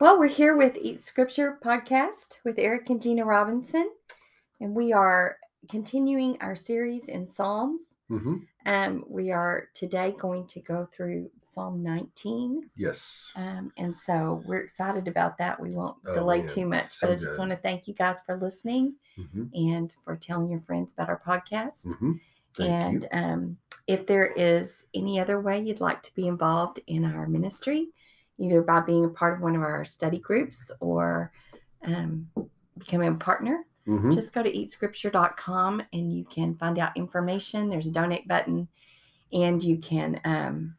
Well, we're here with Eat Scripture podcast with Eric and Gina Robinson, and we are continuing our series in Psalms. hmm Um, we are today going to go through Psalm 19. Yes. Um, and so we're excited about that. We won't Oh, delay man, too much, so but I just good. want to thank you guys for listening hmm and for telling your friends about our podcast. hmm Thank and um, if there is any other way you'd like to be involved in our ministry, either by being a part of one of our study groups or um, becoming a partner, hmm just go to eatscripture.com and you can find out information. There's a donate button, and you can um,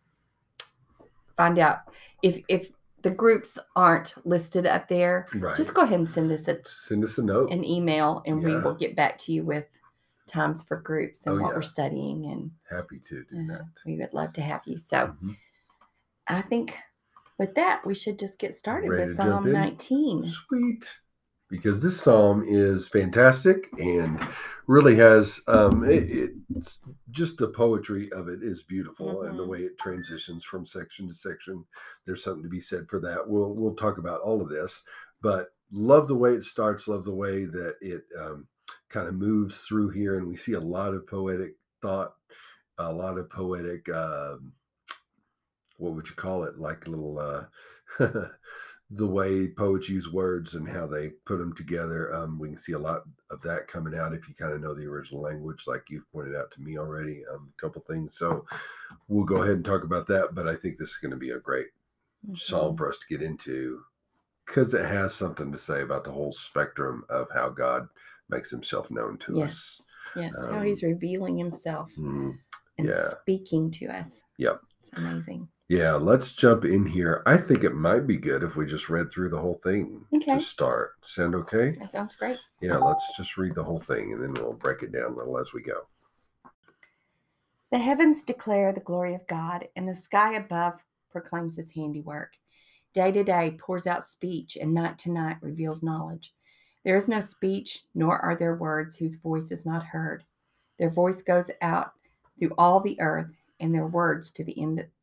find out if if the groups aren't listed up there. Right. Just go ahead and send us a, Send us a note. an email, and we will get back to you with times for groups and Oh, what we're studying and Happy to do uh, that. we would love to have you. So Mhm. I think with that, we should just get started Ready with Psalm 19. Sweet. Because this psalm is fantastic and really has um, it, it's just the poetry of it is beautiful and the Mhm. way it transitions from section to section. There's something to be said for that. We'll we'll talk about all of this, but love the way it starts. Love the way that it um, kind of moves through here, and we see a lot of poetic thought, a lot of poetic. Um, what would you call it? Like little. Uh, the way poets use words and how they put them together. Um, we can see a lot of that coming out if you kind of know the original language, like you've pointed out to me already. Um, a couple things. So we'll go ahead and talk about that. But I think this is going to be a great psalm Mhm. for us to get into because it has something to say about the whole spectrum of how God makes himself known to us Yes. Yes, how Um, he's revealing himself. Mm, and yeah. speaking to us. Yep. It's amazing. Yeah, let's jump in here. I think it might be good if we just read through the whole thing Okay. to start. Sound okay? That sounds great. Yeah, let's just read the whole thing and then we'll break it down a little as we go. The heavens declare the glory of God, and the sky above proclaims his handiwork. Day to day pours out speech, and night to night reveals knowledge. There is no speech, nor are there words whose voice is not heard. Their voice goes out through all the earth, and their words to the end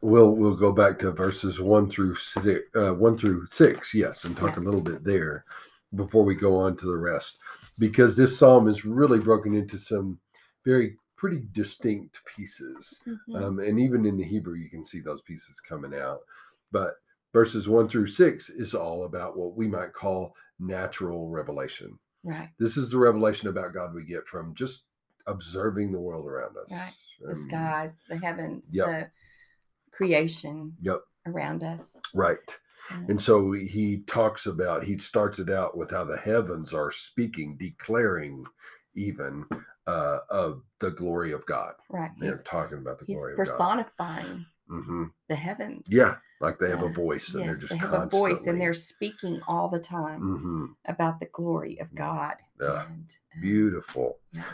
We'll we'll go back to verses one through six, uh, one through six, yes, and talk a little bit there before we go on to the rest, because this psalm is really broken into some very pretty distinct pieces, um, and even in the Hebrew you can see those pieces coming out. But verses one through six is all about what we might call natural revelation. right. This is the revelation about God we get from just observing the world around us. Right. The Um, skies, the heavens, Yep. the creation Yep. around us. Right. Um, And so he talks about, he starts it out with how the heavens are speaking, declaring even uh, of the glory of God. right. They're He's, talking about the he's glory of God. personifying hmm the heavens. Yeah. Like they have a Uh, voice and they're yes, just they have a voice and they're speaking all the time hmm about the glory of God. Yeah. And, Beautiful. yeah,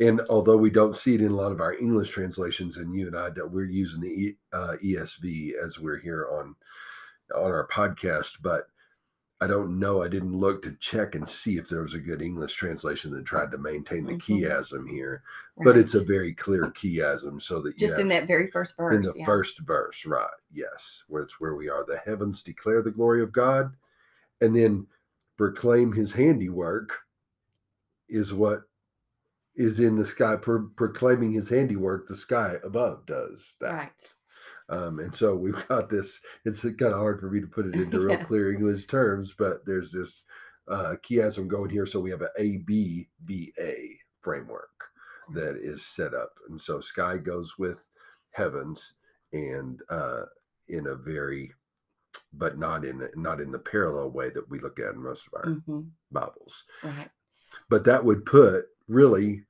And although we don't see it in a lot of our English translations, and you and I, we're using the e, uh, ESV as we're here on on our podcast, but I don't know. I didn't look to check and see if there was a good English translation that tried to maintain the Mhm. chiasm here, but it's a very clear chiasm so that you just in that very first verse. in the yeah. first verse, right? Yes, where it's where we are. The heavens declare the glory of God, and then proclaim His handiwork is what is in the sky. Pro- proclaiming His handiwork, the sky above does that. Right. Um, and so we've got this. It's kind of hard for me to put it into real Yeah. clear English terms, but there's this uh, chiasm going here. So we have an a A B B A framework that is set up, and so sky goes with heavens, and uh, in a very, but not in not in the parallel way that we look at in most of our hmm Bibles. Right. But that would put really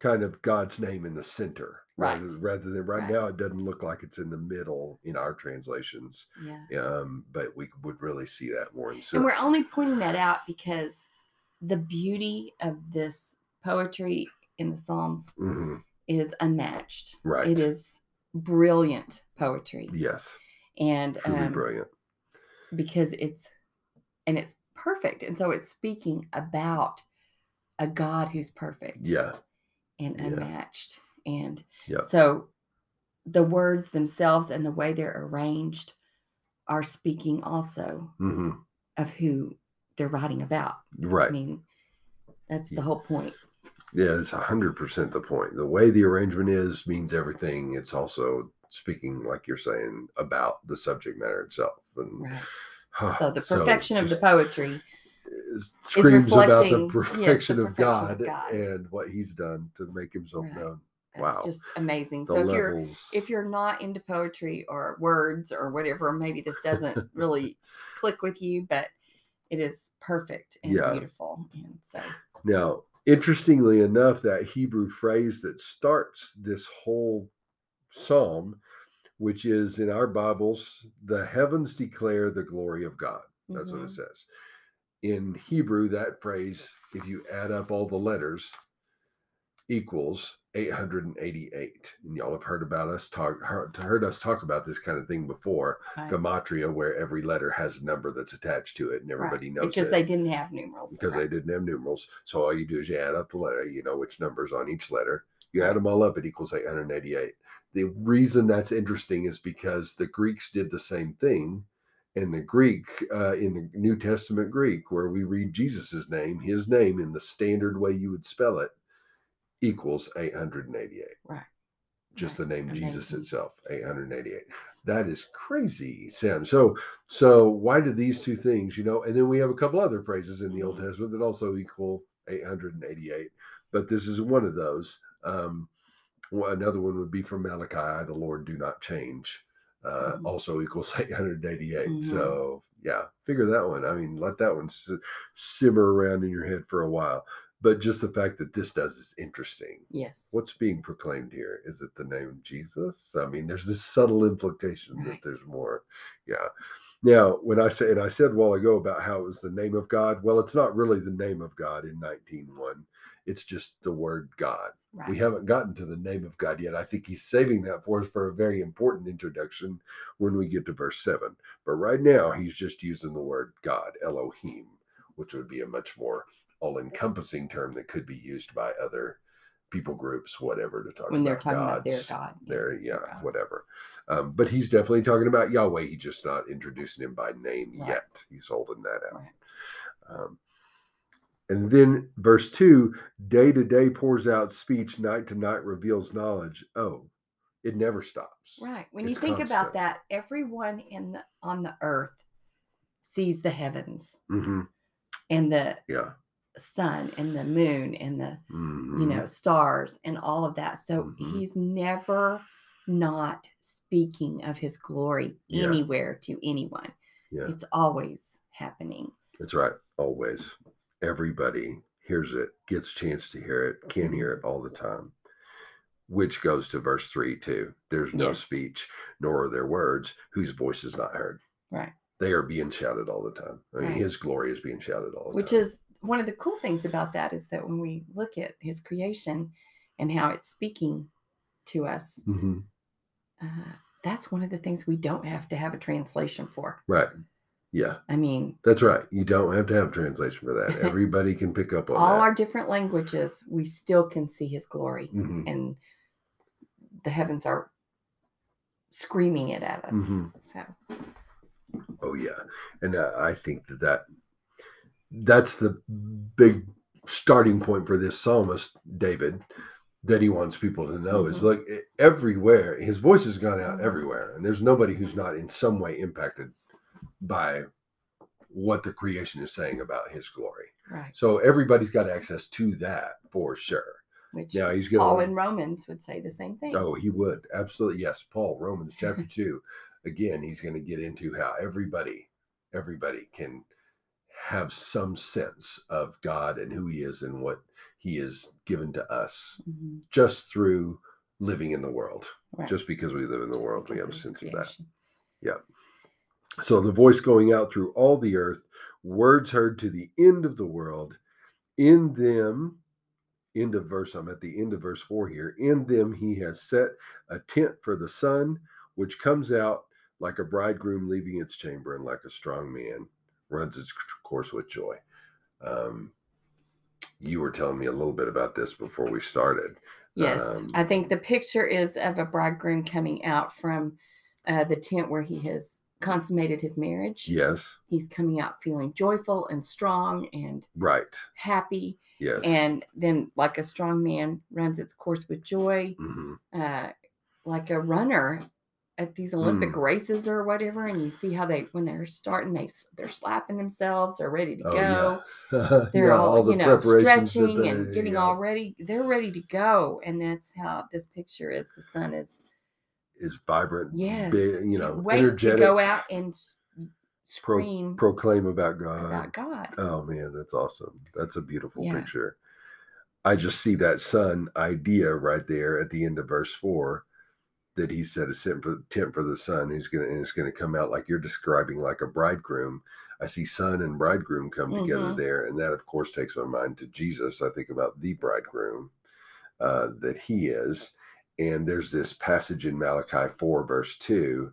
kind of God's name in the center. Rather, Right. rather than right, Right. now, it doesn't look like it's in the middle in our translations. Yeah. Um, but we would really see that more in And we're only pointing that out because the beauty of this poetry in the Psalms Mhm. is unmatched. Right. It is brilliant poetry. yes, And truly um, brilliant. because it's and it's perfect. And so it's speaking about a God who's perfect Yeah, and yeah. unmatched. And Yeah. so the words themselves and the way they're arranged are speaking also hmm of who they're writing about. right. I mean, that's Yeah. the whole point. Yeah, it's hundred percent the point. The way the arrangement is means everything. It's also speaking, like you're saying, about the subject matter itself. And Right. So the perfection of the poetry. Is- screams about the reflecting- yes, the perfection, of, God of God. and what He's done to make Himself Right. known. Wow. just amazing. The So if you're if you're not into poetry or words or whatever, maybe this doesn't really click with you, but it is perfect and Yeah. beautiful. And so Now, interestingly enough, that Hebrew phrase that starts this whole psalm, which is in our Bibles, the heavens declare the glory of God. That's what mhm, it says. In Hebrew, that phrase, if you add up all the letters, equals 888. And y'all have heard about us talk heard, heard us talk about this kind of thing before. right, Gematria, where every letter has a number that's attached to it, and right. everybody knows because it they didn't have numerals. because they didn't have numerals. So all you do is you add up the letter, you know which numbers on each letter. You add them all up, it equals 888. The reason that's interesting is because the Greeks did the same thing. In the Greek, uh, in the New Testament Greek, where we read Jesus's name, his name in the standard way you would spell it, equals 888. Right. Just Right. the name Jesus itself, 888 that is crazy Sam. so so why do these two things you know and then we have a couple other phrases in the old Mhm. testament that also equal 888 but this is one of those um another one would be from malachi the lord do not change uh Mhm. also equals 888 Mhm. so yeah figure that one i mean let that one simmer around in your head for a while but just the fact that this does is interesting Yes. what's being proclaimed here? Is it the name of Jesus? I mean, there's this subtle implication that there's more. Yeah. Now, when I say, and I said a while ago about how it was the name of God, well, it's not really the name of God in 19.1. It's just the word God. Right. We haven't gotten to the name of God yet. I think he's saving that for us for a very important introduction when we get to verse 7. But right now, he's just using the word God, Elohim, which would be a much more all encompassing term that could be used by other people groups, whatever, to talk when about they're talking about their God. Their, their yeah, gods. whatever. Um, but he's definitely talking about Yahweh. He's just not introducing him by name Right. yet. He's holding that out. Right. Um, and then verse two, day to day pours out speech, night to night reveals knowledge. Oh, it never stops. Right. When It's you think constant. about that, everyone in the on the earth sees the heavens mm-hmm. and the Yeah. Sun and the moon and the you Mhm. know stars and all of that. So Mhm. he's never not speaking of his glory Yeah. anywhere to anyone. Yeah. It's always happening. That's right. Always. Everybody hears it, gets a chance to hear it, can hear it all the time. Which goes to verse three too. There's no Yes. speech, nor are there words, whose voice is not heard. Right. They are being shouted all the time. I mean, Right. his glory is being shouted all the Which time. is one of the cool things about that is that when we look at his creation and how it's speaking to us, Mhm. uh, that's one of the things we don't have to have a translation for. right. Yeah, I mean, that's right. You don't have to have a translation for that. Everybody can pick up on all that. our different languages, we still can see his glory. Mhm, And the heavens are screaming it at us. mhm. So, Oh yeah, and uh, I think that, that that's the big starting point for this psalmist David that he wants people to know is Mhm. look everywhere his voice has gone out Mhm. everywhere, and there's nobody who's not in some way impacted by what the creation is saying about his glory. right. So everybody's got access to that for sure. Which Now he's going. Paul in Romans would say the same thing. Oh, he would absolutely yes. Paul, Romans chapter two. Again, he's going to get into how everybody, everybody can have some sense of God and who He is and what He has given to us Mhm, just through living in the world. right. Just because we live in the Just world, we have a sense it's of that. Yeah. So the voice going out through all the earth, words heard to the end of the world. In them, end of verse, I'm at the end of verse four here. In them he has set a tent for the sun, which comes out like a bridegroom leaving its chamber, and like a strong man runs its course with joy. Um, you were telling me a little bit about this before we started. Yes, Um, I think the picture is of a bridegroom coming out from uh, the tent where he has consummated his marriage. Yes, He's coming out feeling joyful and strong and right. happy. Yes. And then, like a strong man, runs its course with joy, Mhm. uh, like a runner at these Olympic Mm. races or whatever. And you see how they, when they're starting, they they're slapping themselves. They're ready to Oh, go. yeah. They're Yeah, all, the you know stretching and getting yeah. all ready. They're ready to go, and that's how this picture is. The sun is is vibrant, yes, big, you know, wait energetic, to go out and s- pro- scream proclaim about God. about God. Oh man, that's awesome. That's a beautiful picture. I just see that sun idea right there at the end of verse four that he said a tent for, tent for the sun who's gonna and it's gonna come out like you're describing like a bridegroom. I see sun and bridegroom come together Mhm. there, and that of course takes my mind to Jesus. I think about the bridegroom uh, that he is. And there's this passage in Malachi 4, verse 2,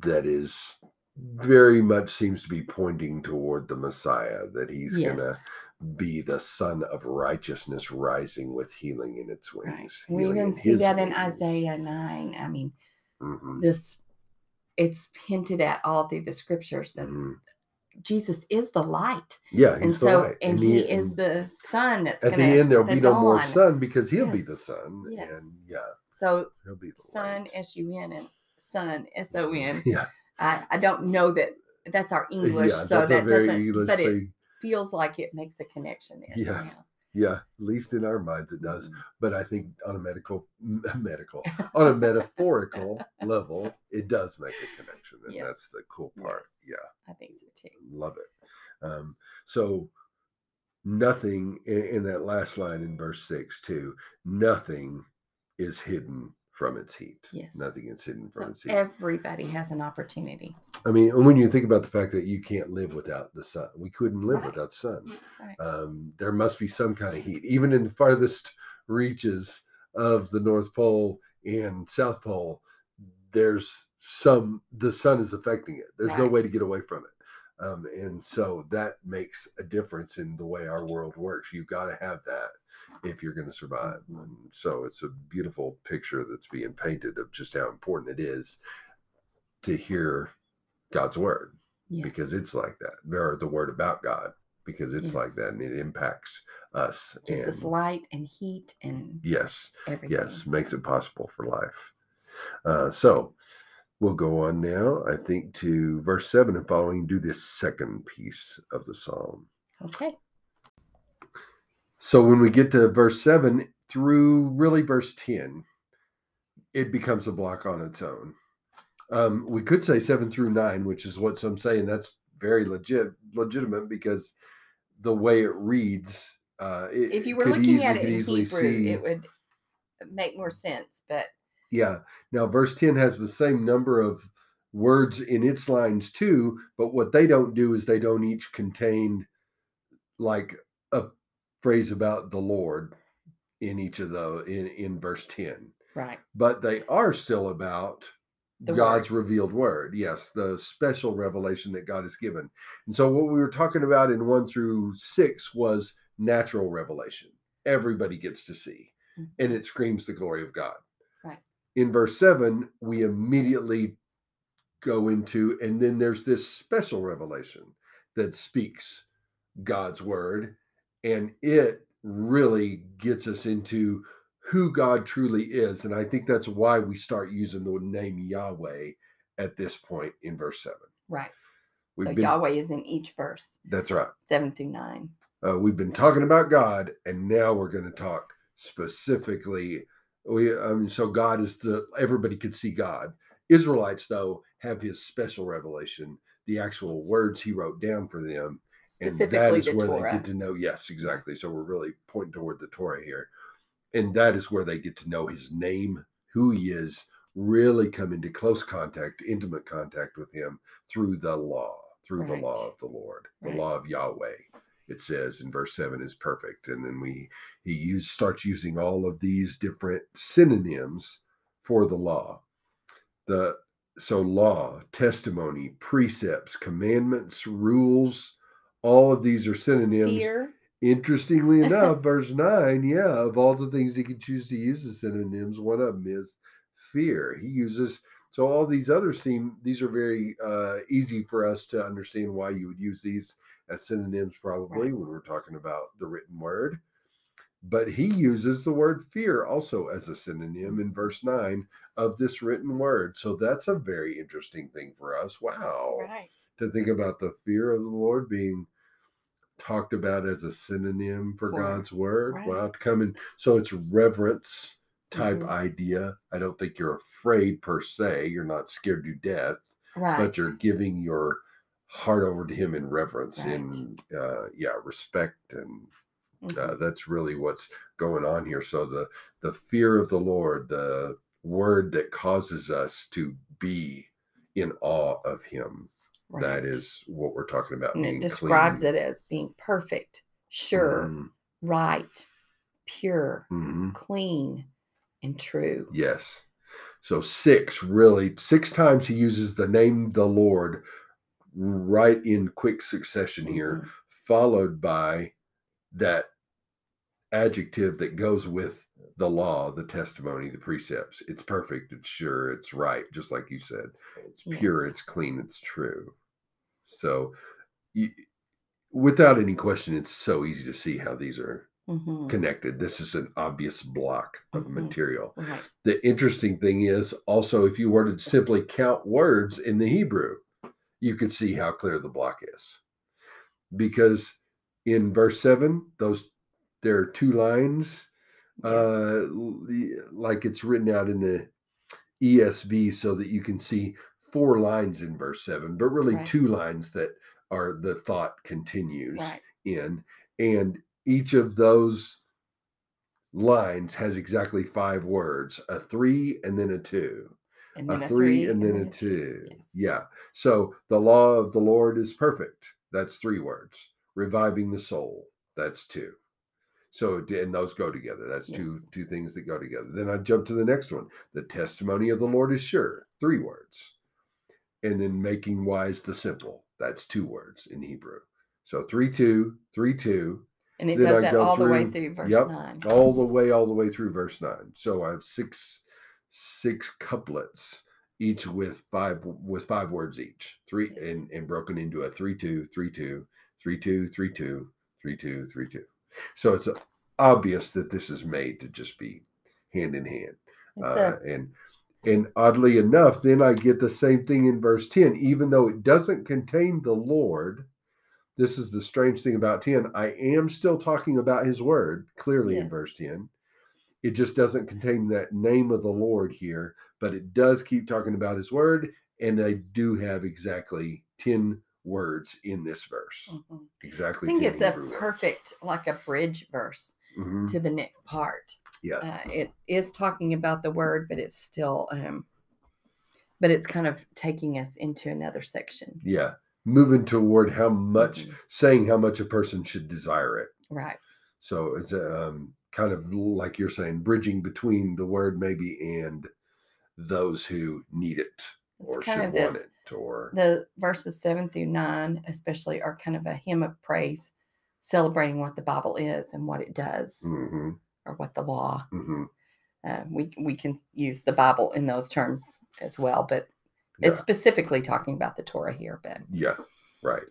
that is very much seems to be pointing toward the Messiah, that he's yes, going to be the sun of Righteousness rising with healing in its right. wings. We healing even see that in. Isaiah nine. I mean, Mhm, this it's hinted at all through the scriptures that mhm. Jesus is the light, Yeah, and so light. and, he, is the sun that's at the end, there'll the be no more sun because he'll be the sun. yes. And yeah, So he'll be the sun. S U N, and sun, S O N. Yeah, I, I don't know that that's our English, yeah, so that's a that very doesn't. English but it. Feels like it makes a connection there. Yeah. somehow. Yeah, at least in our minds it does. Mhm. But I think on a medical, medical, on a metaphorical level, it does make a connection, and Yes. that's the cool part. Yes, I think so too. Love it. Um, so nothing in, in that last line in verse six too. Nothing is hidden from its heat. Yes. Nothing is hidden from So its heat. everybody has an opportunity. I mean, and when you think about the fact that you can't live without the sun, we couldn't live Right. without sun. Right. um, there must be some kind of heat, even in the farthest reaches of the North Pole and South Pole. There's some the sun is affecting it. There's no way to get away from it, um, and so that makes a difference in the way our world works. You've got to have that if you're going to survive. Mhm. And so it's a beautiful picture that's being painted of just how important it is to hear God's word Yes. because it's like that. Or the word about God because it's like that and it impacts us. gives us and light and heat and yes, everything. yes, makes it possible for life. Uh, so we'll go on now, I think, to verse seven and following. Do this second piece of the psalm. Okay. So when we get to verse seven through really verse 10, it becomes a block on its own. Um, we could say seven through nine, which is what some say, and that's very legit, legitimate because the way it reads, uh, it If you were looking easily- at it in easily Hebrew, see- it would make more sense. But Yeah. Now, verse 10 has the same number of words in its lines too, but what they don't do is they don't each contain like a phrase about the Lord in each of the in, in verse 10. right, But they are still about The God's revealed word. Yes, the special revelation that God has given. And so, what we were talking about in one through six was natural revelation. Everybody gets to see, Mhm. and it screams the glory of God. Right. In verse seven, we immediately go into, and then there's this special revelation that speaks God's word, and it really gets us into who God truly is. And I think that's why we start using the name Yahweh at this point in verse seven. Right. We've so been Yahweh is in each verse, that's right. seven through nine. Uh, we've been talking about God, and now we're going to talk specifically. We, I mean, so God is the everybody could see God. Israelites, though, have His special revelation, the actual words He wrote down for them, and that Specifically is the where Torah. they get to know. Yes, exactly. So we're really pointing toward the Torah here, and that is where they get to know His name, who He is, really come into close contact, intimate contact with Him through the law, through the law of the Lord, the Right. law of Yahweh it says in verse 7 is perfect and then we he use, starts using all of these different synonyms for the law the so law testimony precepts commandments rules all of these are synonyms Fear. interestingly enough verse 9 yeah of all the things he could choose to use as synonyms one of them is fear he uses so all these others seem these are very uh, easy for us to understand why you would use these as synonyms probably Right. when we're talking about the written word but he uses the word fear also as a synonym in verse 9 of this written word so that's a very interesting thing for us wow Right. to think about the fear of the lord being talked about as a synonym for For- god's word right. wow coming so it's reverence type Mhm. idea i don't think you're afraid per se you're not scared to death Right. but you're giving your heart over to him in reverence in uh yeah respect and Mhm. uh, that's really what's going on here so the the fear of the lord the word that causes us to be in awe of him that Right. is what we're talking about and it describes clean. it as being perfect, sure, Mhm, right, pure, mhm. clean, and true. yes so six really six times he uses the name the lord right in quick succession here Mhm. followed by that adjective that goes with the law, the testimony, the precepts. It's perfect, it's sure, it's right, just like you said. It's pure, Yes. it's clean, it's true. So, you, without any question, it's so easy to see how these are Mhm. connected. This is an obvious block of Mhm. material. Right. The interesting thing is also, if you were to simply count words in the Hebrew, you could see how clear the block is. Because in verse 7, those there are two lines, Yes. uh, like it's written out in the ESV, so that you can see four lines in verse 7, but really Right. two lines that are the thought continues right. in. And each of those lines has exactly five words a three and then a two And a then three, and then a two. Yes. Yeah. So the law of the Lord is perfect. That's three words. Reviving the soul. That's two. So and those go together. That's two Yes. two things that go together. Then I jump to the next one. The testimony of the Lord is sure. Three words. And then making wise the simple. That's two words in Hebrew. So three two, three two, And it Then does I that all the way through- through verse yep, nine. all the way all the way through verse 9 so i have six six couplets each with five with five words each three Yes. and and broken into a three two three two three two three two three two three two so it's obvious that this is made to just be hand in hand uh, and and oddly enough then i get the same thing in verse 10 even though it doesn't contain the lord this is the strange thing about 10 i am still talking about his word clearly in verse 10 it just doesn't contain that name of the lord here but it does keep talking about his word and i do have exactly 10 words in this verse mhm. I exactly think it's a words. perfect, like a bridge verse Mhm. to the next part. yeah Uh, it is talking about the word, but it's still, um, but it's kind of taking us into another section. yeah moving toward how much Mhm. saying how much a person should desire it Right. So it's um, kind of like you're saying, bridging between the word maybe and those who need it. It's or kind should of this- want it or The verses seven through nine, especially, are kind of a hymn of praise, celebrating what the Bible is and what it does, hmm or what the law. hmm Uh, we we can use the Bible in those terms as well, but yeah. it's specifically talking about the Torah here. But Yeah, right.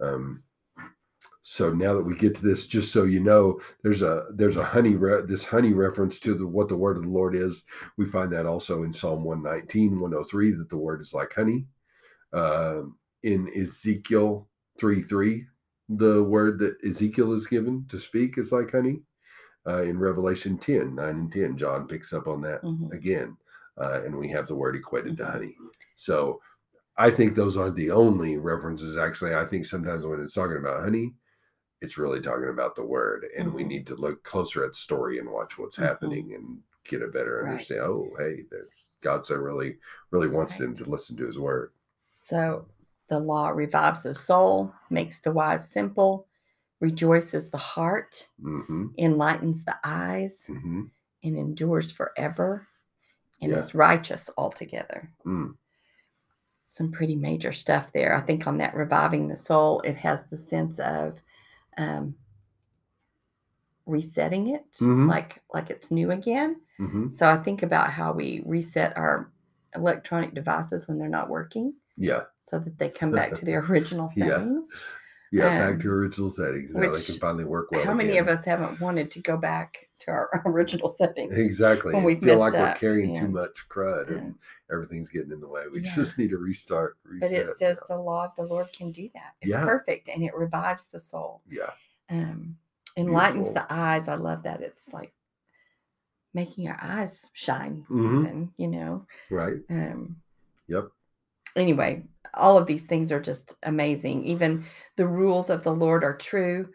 Um, so now that we get to this, just so you know, there's a there's a honey re- this honey reference to the what the word of the Lord is. We find that also in Psalm 119, 103 that the word is like honey. Um, in Ezekiel 3 3, the word that Ezekiel is given to speak is like honey. Uh, in Revelation 10, 9 and 10, John picks up on that mhm, again, uh, and we have the word equated to Mhm. honey. So I think those aren't the only references. Actually, I think sometimes when it's talking about honey, it's really talking about the word, and we Mhm. need to look closer at the story and watch what's Mhm. happening and get a better Right. understand. Oh, hey, God's really, really wants them to listen to His word. so the law revives the soul, makes the wise simple, rejoices the heart, hmm enlightens the eyes, hmm and endures forever, and Yeah. is righteous altogether. Mm. Some pretty major stuff there. I think on that reviving the soul, it has the sense of um, resetting it, Mhm. like like it's new again. hmm So I think about how we reset our electronic devices when they're not working, Yeah, so that they come back to their original settings. yeah. back Um, to original settings. Now they can finally work well. how many again. of us haven't wanted to go back to our original setting. Exactly. when we've feel like messed we're up carrying too much crud and everything's getting in the way. We Yeah. just need to restart. but Reset. it says the law of the Lord can do that. It's perfect and it revives the soul. yeah, Um, enlightens Beautiful. the eyes. I love that. It's like making our eyes shine, Mhm. even, you know. right. Um, Yep. anyway, all of these things are just amazing. Even the rules of the Lord are true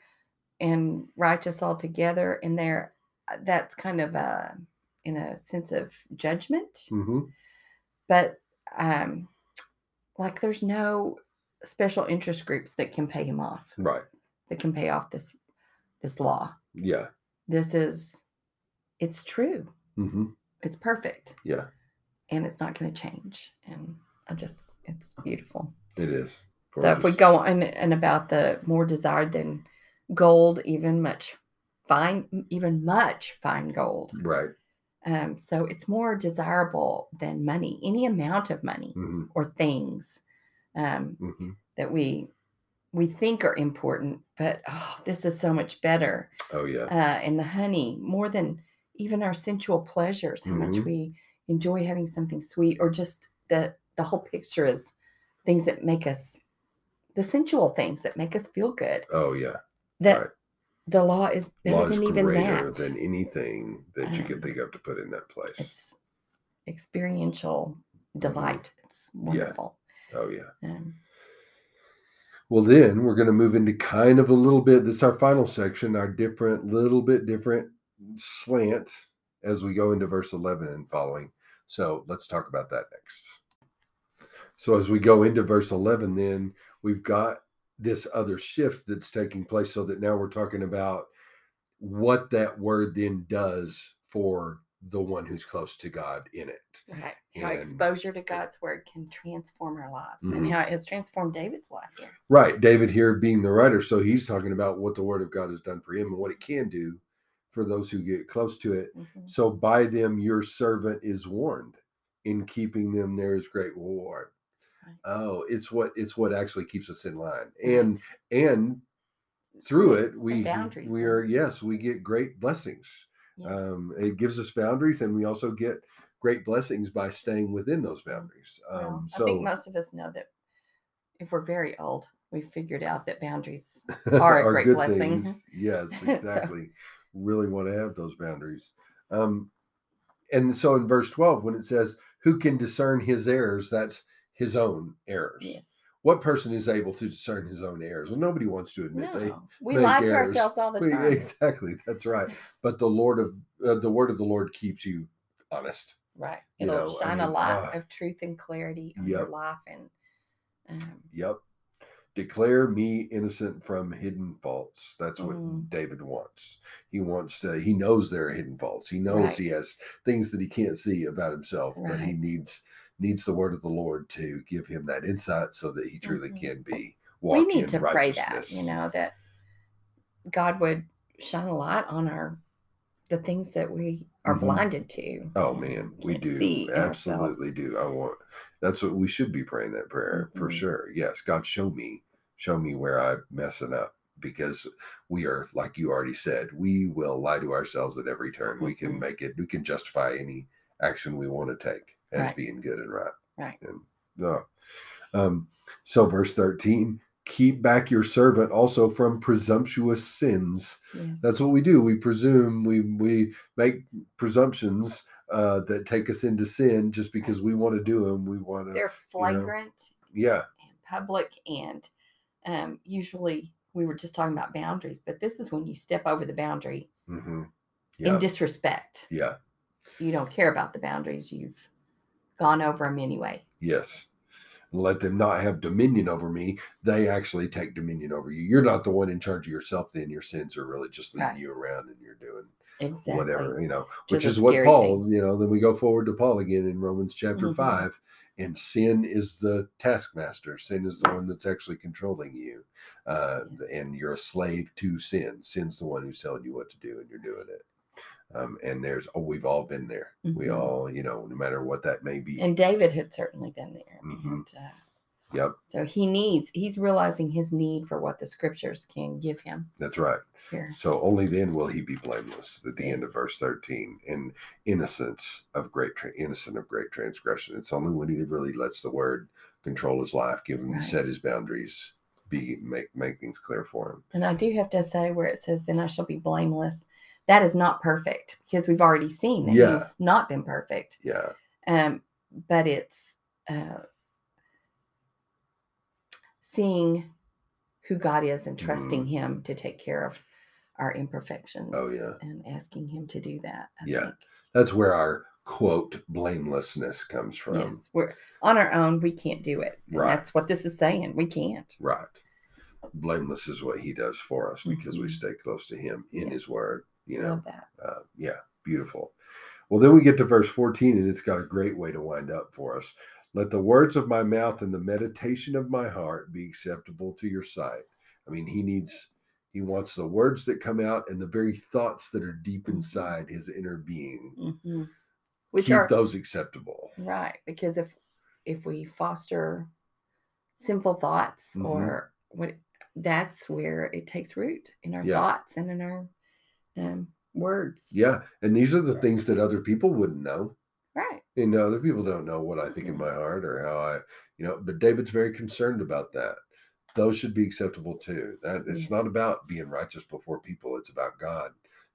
and righteous altogether. And they're that's kind of a in a sense of judgment, hmm but um, like there's no special interest groups that can pay him off. Right. That can pay off this this law. Yeah. This is it's true. mm-hmm. It's perfect. Yeah. And it's not going to change. And I just it's beautiful. It is. So if we go on and about the more desired than gold, even much fine, even much fine gold. Right. Um, so it's more desirable than money, any amount of money hmm or things um, hmm that we we think are important. But oh, this is so much better. Oh yeah. Uh, and the honey, more than even our sensual pleasures, how much Mhm. we enjoy having something sweet, or just the the whole picture is things that make us the sensual things that make us feel good. Oh yeah. That Right. The law is better Law is than even greater that. than anything that you can Um, think of to put in that place. it's experiential delight. It's wonderful. oh yeah. Um, Well, then we're going to move into kind of a little bit. This is our final section, our different, little bit different slant as we go into verse 11 and following. So let's talk about that next. So as we go into verse 11, then we've got this other shift that's taking place so that now we're talking about what that word then does for the one who's close to God in it. right. How And- exposure to God's word can transform our lives Mhm. and how it has transformed David's life here. Right. David here being the writer. So he's talking about what the word of God has done for him and what it can do for those who get close to it. Mhm. So by them your servant is warned. In keeping them there is great reward. Right. Oh, it's what it's what actually keeps us in line. And and through it we we are yes, we get great blessings. yes. Um it gives us boundaries and we also get great blessings by staying within those boundaries. Well, Um I so think most of us know that if we're very old, we've figured out that boundaries are a great good blessing. things. Yes, So- exactly. Really want to have those boundaries. Um, and so in verse 12, when it says, Who can discern his errors? That's his own errors. yes. What person is able to discern his own errors? Well, nobody wants to admit they. No, we make lie to errors. ourselves all the we- time. exactly. That's right. But the Lord of uh, the word of the Lord keeps you honest. Right. It'll know, I shine a mean, light ah. of truth and clarity on your Yep. life and um, Yep. Declare me innocent from hidden faults. That's what Mm. David wants. He wants to, he knows there are hidden faults. He knows he has things that he can't see about himself, but he needs needs the word of the Lord to give him that insight so that he truly Mhm. can be. we need to pray that you know that god would shine a light on our the things that we are Mhm. blinded to Oh man, we do absolutely do. I want that's what we should be praying that prayer for Mhm. sure. Yes, God, show me, show me where I'm messing up because we are like you already said, we will lie to ourselves at every turn. We can Mhm. make it. We can justify any action we want to take as Right. being good and right. Right. And no. Um, so verse thirteen. Keep back your servant also from presumptuous sins. yes. That's what we do. We presume. We we make presumptions uh, that take us into sin just because we want to do them. We want to. they're flagrant Yeah. and public and um, usually we were just talking about boundaries but this is when you step over the boundary hmm Yeah. in disrespect yeah. you don't care about the boundaries you've gone over them anyway Yes. Let them not have dominion over me. They actually take dominion over you. You're not the one in charge of yourself. Then your sins are really just leading Right. you around, and you're doing exactly whatever you know. Which is what Paul. You know. Then we go forward to Paul again in Romans chapter Mhm. five, and sin is the taskmaster. Sin is the one that's actually controlling you, uh, Yes. and you're a slave to sin. Sin's the one who's telling you what to do, and you're doing it. Um, and there's oh, we've all been there. We Mhm. all, you know, no matter what that may be. and david had certainly been there Mhm. and uh, Yep, so he needs he's realizing his need for what the scriptures can give him that's right. here So only then will he be blameless at the end of verse 13 and innocence of great tra- innocent of great transgression. It's only when he really lets the word control his life, give him Right. set his boundaries, be make make things clear for him. and i do have to say where it says then i shall be blameless that is not perfect because we've already seen that Yeah. he's not been perfect Yeah. um, but it's uh, seeing who God is and trusting Him to take care of our imperfections. Mm-hmm. Oh, yeah. and asking Him to do that. I Yeah. think. That's where our quote blamelessness comes from. yes, we're on our own. We can't do it. Right. That's what this is saying. We can't. Right. Blameless is what he does for us because we Mhm. stay close to him in his word. You know, Love that. uh, yeah, beautiful. Well, then we get to verse 14, and it's got a great way to wind up for us. Let the words of my mouth and the meditation of my heart be acceptable to your sight. I mean, he needs, he wants the words that come out and the very thoughts that are deep Mhm. inside his inner being. hmm Which Keep are those acceptable. right because if if we foster sinful thoughts Mhm. or what that's where it takes root in our Yeah. thoughts and in our um, words. Yeah. And these are the things that other people wouldn't know. Right. You know, other people don't know what I think in my heart or how I, you know, but David's very concerned about that. Those should be acceptable too. That it's not about being righteous before people. It's about God.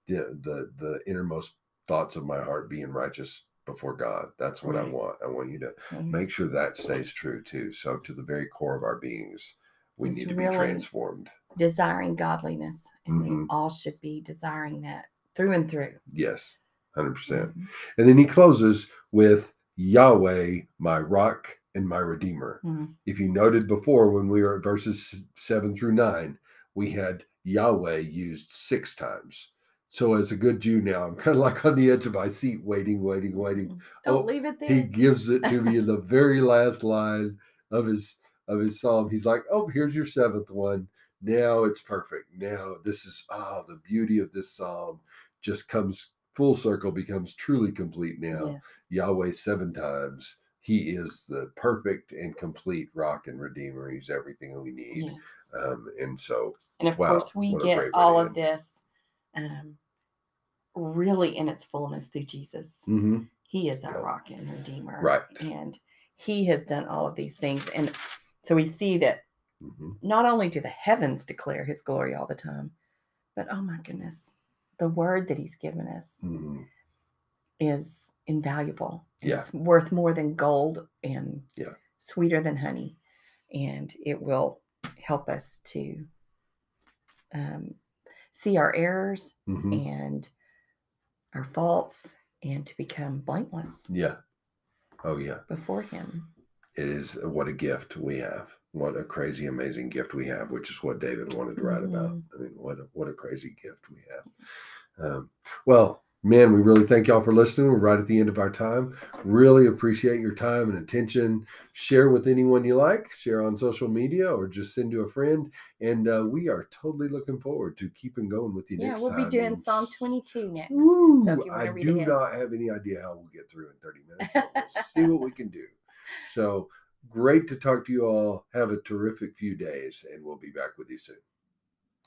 The the the innermost thoughts of my heart being righteous before God. That's what I want. I want you to Mhm. make sure that stays true too. So to the very core of our beings, we It's need to be transformed. Desiring godliness. And we Mhm. all should be desiring that through and through. Yes. 100%. Mhm. And then he closes with Yahweh, my rock and my redeemer. Mhm. If you noted before when we were at verses seven through nine, we had Yahweh used six times. So as a good Jew now, I'm kind of like on the edge of my seat, waiting, waiting, waiting. Mhm. Don't Oh, leave it there. He gives it to me in the very last line of his of his psalm. He's like, "Oh, here's your seventh one. Now it's perfect. Now this is ah, the beauty of this psalm just comes full circle, becomes truly complete now. yes. Yahweh seven times. He is the perfect and complete rock and redeemer. He's everything we need. Yes. Um, and so, And of Wow, course, we get all of this um, really in its fullness through Jesus. mhm, He is our Yep. rock and redeemer. Right. And he has done all of these things. And so we see that mhm, not only do the heavens declare his glory all the time, but oh my goodness, the word that he's given us mhm. is invaluable. Yeah. It's worth more than gold and Yeah. sweeter than honey. And it will help us to um, see our errors mhm. and our faults and to become blameless yeah. Oh yeah. before him. it is what a gift we have what a crazy amazing gift we have which is what david wanted to write about Mhm. i mean what a, what a crazy gift we have um, well man, we really thank y'all for listening. We're right at the end of our time. Really appreciate your time and attention. Share with anyone you like, share on social media, or just send to a friend. And uh, we are totally looking forward to keeping going with you next. Yeah, we'll be doing And Psalm 22 next. Woo, so if you want I to read do ahead. not have any idea how we'll get through in 30 minutes. We'll see what we can do. So great to talk to you all. Have a terrific few days, and we'll be back with you soon.